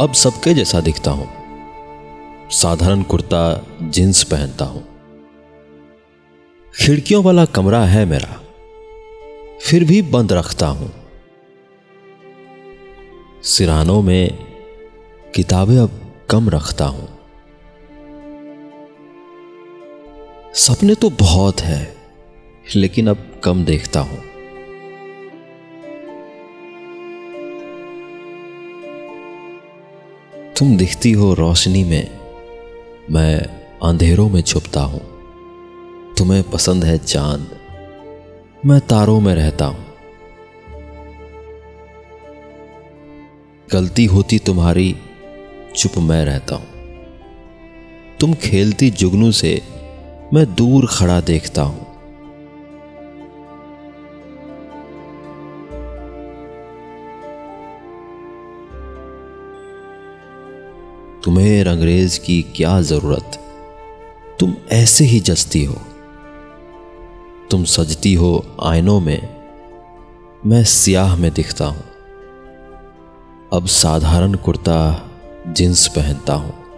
अब सबके जैसा दिखता हूँ। साधारण कुर्ता, जींस पहनता हूँ। खिड़कियों वाला कमरा है मेरा। फिर भी बंद रखता हूँ। सिरानों में किताबें अब कम रखता हूँ। सपने तो बहुत है, लेकिन अब कम देखता हूँ। तुम दिखती हो रोशनी में, मैं अंधेरों में छुपता हूँ। तुम्हें पसंद है चाँद। मैं तारों में रहता हूँ। गलती होती तुम्हारी, चुप मैं रहता हूँ। तुम खेलती जुगनू से मैं दूर खड़ा देखता हूँ। तुम्हें अंग्रेज़ की क्या ज़रूरत? तुम ऐसे ही जचती हो। तुम सजती हो आयनों में। मैं सियाह में दिखता हूँ। अब साधारण कुर्ता जींस पहनता हूँ।